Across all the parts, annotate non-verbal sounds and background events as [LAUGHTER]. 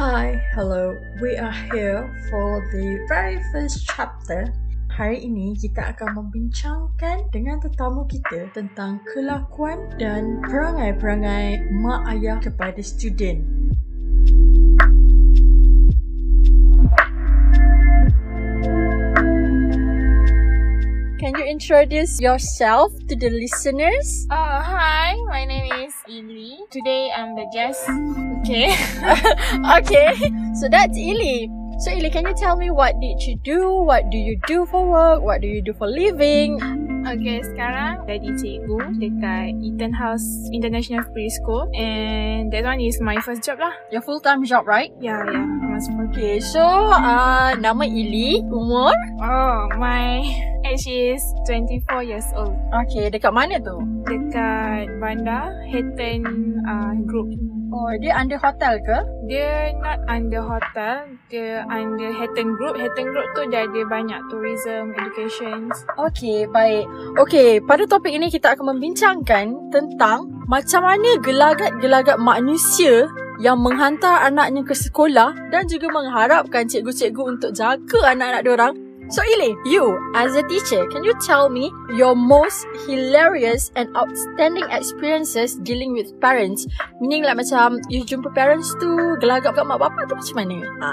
Hi, hello. We are here for the very first chapter. Hari ini kita akan membincangkan dengan tetamu kita tentang kelakuan dan perangai-perangai mak ayah kepada student. Introduce yourself to the listeners? Uh, hi, my name is Ili. Today I'm the guest. Okay. [LAUGHS] okay, so that's Ili. So Ili, can you tell me what did you do? What do you do for work? What do you do for living? Okay, sekarang jadi cikgu dekat Eaton House International Preschool and that one is my first job lah. Your full-time job, right? Ya. Mas Okay, so uh, nama Ili, umur? Oh, my age is 24 years old. Okay, dekat mana tu? Dekat Bandar Hatton uh, Group. Oh, dia under hotel ke? Dia not under hotel, dia under Hatton Group. Hatton Group tu dia ada banyak tourism, education. Okay, baik. Okay, pada topik ini kita akan membincangkan tentang macam mana gelagat-gelagat manusia yang menghantar anaknya ke sekolah dan juga mengharapkan cikgu-cikgu untuk jaga anak-anak diorang So Ili, you as a teacher, can you tell me your most hilarious and outstanding experiences dealing with parents? Meaning like macam you jumpa parents tu gelagap kat mak bapak tu macam mana? Ha.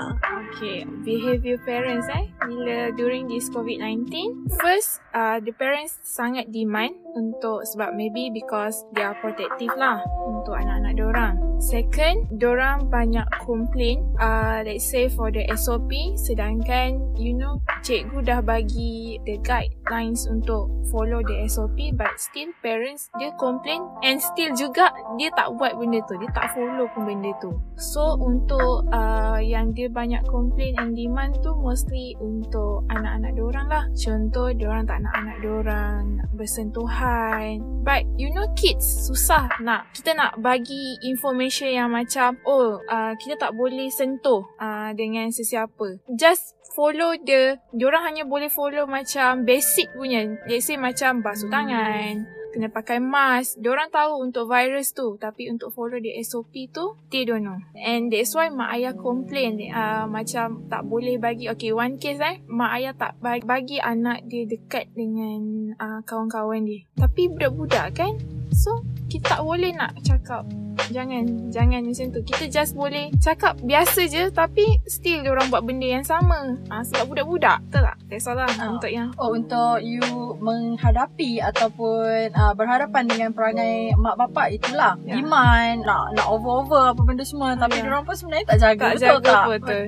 Okay, behavior parents eh. Bila during this COVID-19, first uh, the parents sangat demand untuk sebab maybe because they are protective lah untuk anak-anak diorang. Second, diorang banyak complain uh, let's say for the SOP sedangkan you know cikgu dah bagi the guidelines untuk follow the SOP but still parents dia complain and still juga dia tak buat benda tu. Dia tak follow pun benda tu. So untuk uh, yang dia banyak complain and demand tu mostly untuk anak-anak diorang lah. Contoh diorang tak nak anak diorang bersentuhan. But you know kids susah nak kita nak bagi information yang macam oh uh, kita tak boleh sentuh uh, dengan sesiapa. Just follow the diorang hanya boleh follow macam basic punya. Let's say macam basuh tangan, kena pakai mask. Diorang tahu untuk virus tu tapi untuk follow the SOP tu they don't know. And that's why mak ayah complain uh, macam tak boleh bagi okay one case eh mak ayah tak bagi, bagi anak dia dekat dengan uh, kawan-kawan dia. Tapi budak-budak kan So kita tak boleh nak cakap Jangan Jangan macam tu Kita just boleh Cakap biasa je Tapi Still dia orang buat benda yang sama ha, Sebab budak-budak Betul tak? That's all lah Oh. Untuk yang Oh, untuk you menghadapi ataupun uh, berhadapan dengan perangai mak bapak itulah. Ya. Demand, nak nak over-over apa benda semua. Tapi Ya. diorang pun sebenarnya tak jaga. Tak betul jaga, tak? betul.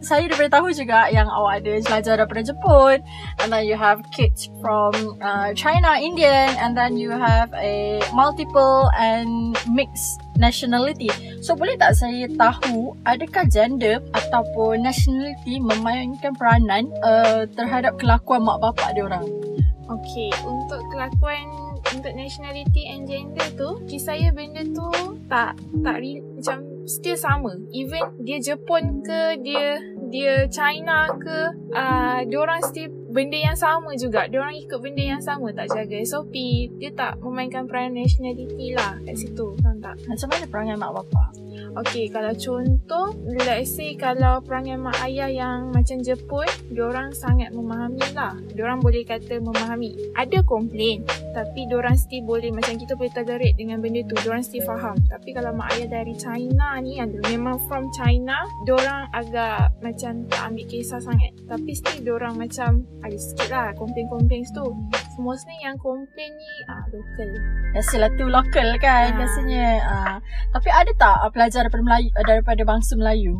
Saya daripada tahu juga yang awak ada belajar daripada Jepun. And then you have kids from uh, China, Indian. And then you have a multiple and mixed nationality. So boleh tak saya tahu adakah gender ataupun nationality memainkan peranan uh, terhadap kelakuan mak bapak dia orang? Okay Untuk kelakuan Untuk nationality and gender tu Kisah saya benda tu Tak Tak re, Macam Still sama Even dia Jepun ke Dia Dia China ke uh, Diorang still Benda yang sama juga Diorang ikut benda yang sama Tak jaga SOP Dia tak memainkan peranan nationality lah Kat situ Faham tak? Macam mana perangai mak bapak? Okay, kalau contoh, let's say kalau perangai mak ayah yang macam Jepun, diorang sangat memahami lah. Diorang boleh kata memahami. Ada komplain, tapi diorang still boleh, macam kita boleh tolerate dengan benda tu. Diorang still faham. Tapi kalau mak ayah dari China ni, yang memang from China, diorang agak macam tak ambil kisah sangat. Tapi still diorang macam ada sikit lah komplain-komplain tu. So, mostly yang komplain ni ah, local. Biasalah tu local kan Ah. biasanya. Uh, tapi ada tak uh, pelajar daripada Melayu uh, daripada bangsa Melayu?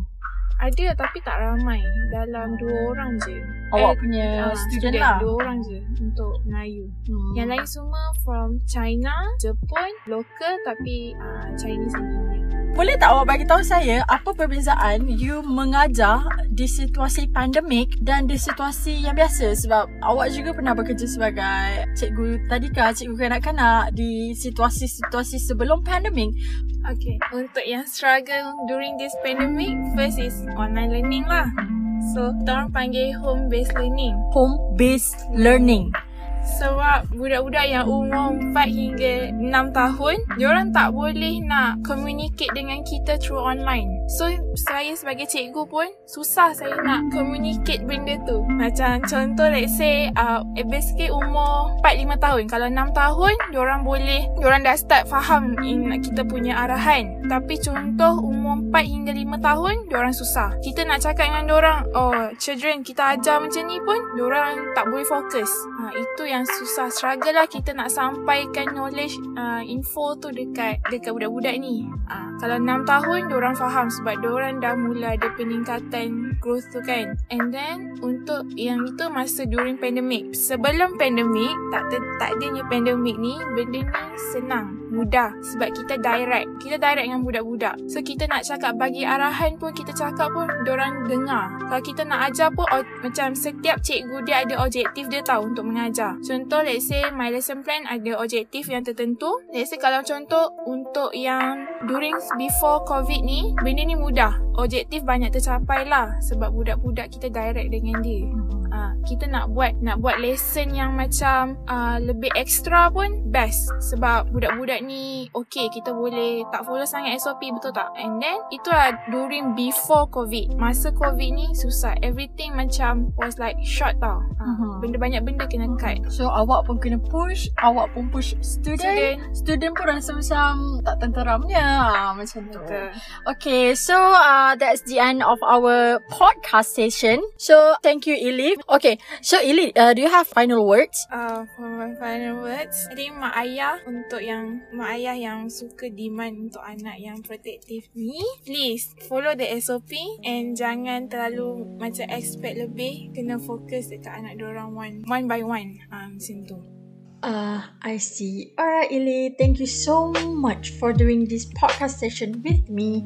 Ada tapi tak ramai. Dalam dua orang je. Awak Eh, punya Ah, student, lah. Dua orang je untuk Melayu. Hmm. Yang lain semua from China, Jepun, local tapi uh, Chinese Indian. Boleh tak awak bagi tahu saya apa perbezaan you mengajar di situasi pandemik dan di situasi yang biasa sebab awak juga pernah bekerja sebagai cikgu tadika, cikgu kanak-kanak di situasi-situasi sebelum pandemik. Okay. Untuk yang struggle during this pandemic, first is online learning lah. So, kita orang panggil home based learning. Home based learning. Sebab budak-budak yang umur 4 hingga 6 tahun, diorang tak boleh nak communicate dengan kita through online. So, saya sebagai cikgu pun susah saya nak communicate benda tu. Macam contoh let's say uh, basically umur 4-5 tahun. Kalau 6 tahun, diorang boleh, diorang dah start faham in kita punya arahan. Tapi contoh umur 4 hingga 5 tahun, diorang susah. Kita nak cakap dengan diorang, oh children kita ajar macam ni pun, diorang tak boleh fokus. Ha, itu yang susah. Struggle lah kita nak sampaikan knowledge, uh, info tu dekat dekat budak-budak ni. Ha, kalau 6 tahun, diorang faham sebab diorang dah mula ada peningkatan growth tu kan. And then, untuk yang itu masa during pandemic. Sebelum pandemic, tak, tak adanya pandemic ni, benda ni senang mudah sebab kita direct. Kita direct dengan budak-budak. So kita nak cakap bagi arahan pun kita cakap pun orang dengar. Kalau kita nak ajar pun oh, macam setiap cikgu dia ada objektif dia tahu untuk mengajar. Contoh let's say my lesson plan ada objektif yang tertentu. Let's say kalau contoh untuk yang during before covid ni benda ni mudah. Objektif banyak tercapai lah sebab budak-budak kita direct dengan dia. Uh, kita nak buat nak buat lesson yang macam uh, lebih extra pun best sebab budak-budak ni okay kita boleh tak follow sangat SOP betul tak? And then itulah during before covid. Masa covid ni susah. Everything macam was like short tau. Uh, uh-huh. benda banyak benda kena cut. So awak pun kena push awak pun push student. Student, student pun rasa macam tak tenteramnya. Macam tu. Okay so uh, that's the end of our podcast session so thank you Elif Okay, so Ili, uh, do you have final words? Uh, for my final words, I think mak ayah untuk yang mak ayah yang suka demand untuk anak yang protektif ni, please follow the SOP and jangan terlalu macam expect lebih, kena fokus dekat anak orang one one by one, um, macam tu. Uh, I see. Alright, Ili, thank you so much for doing this podcast session with me.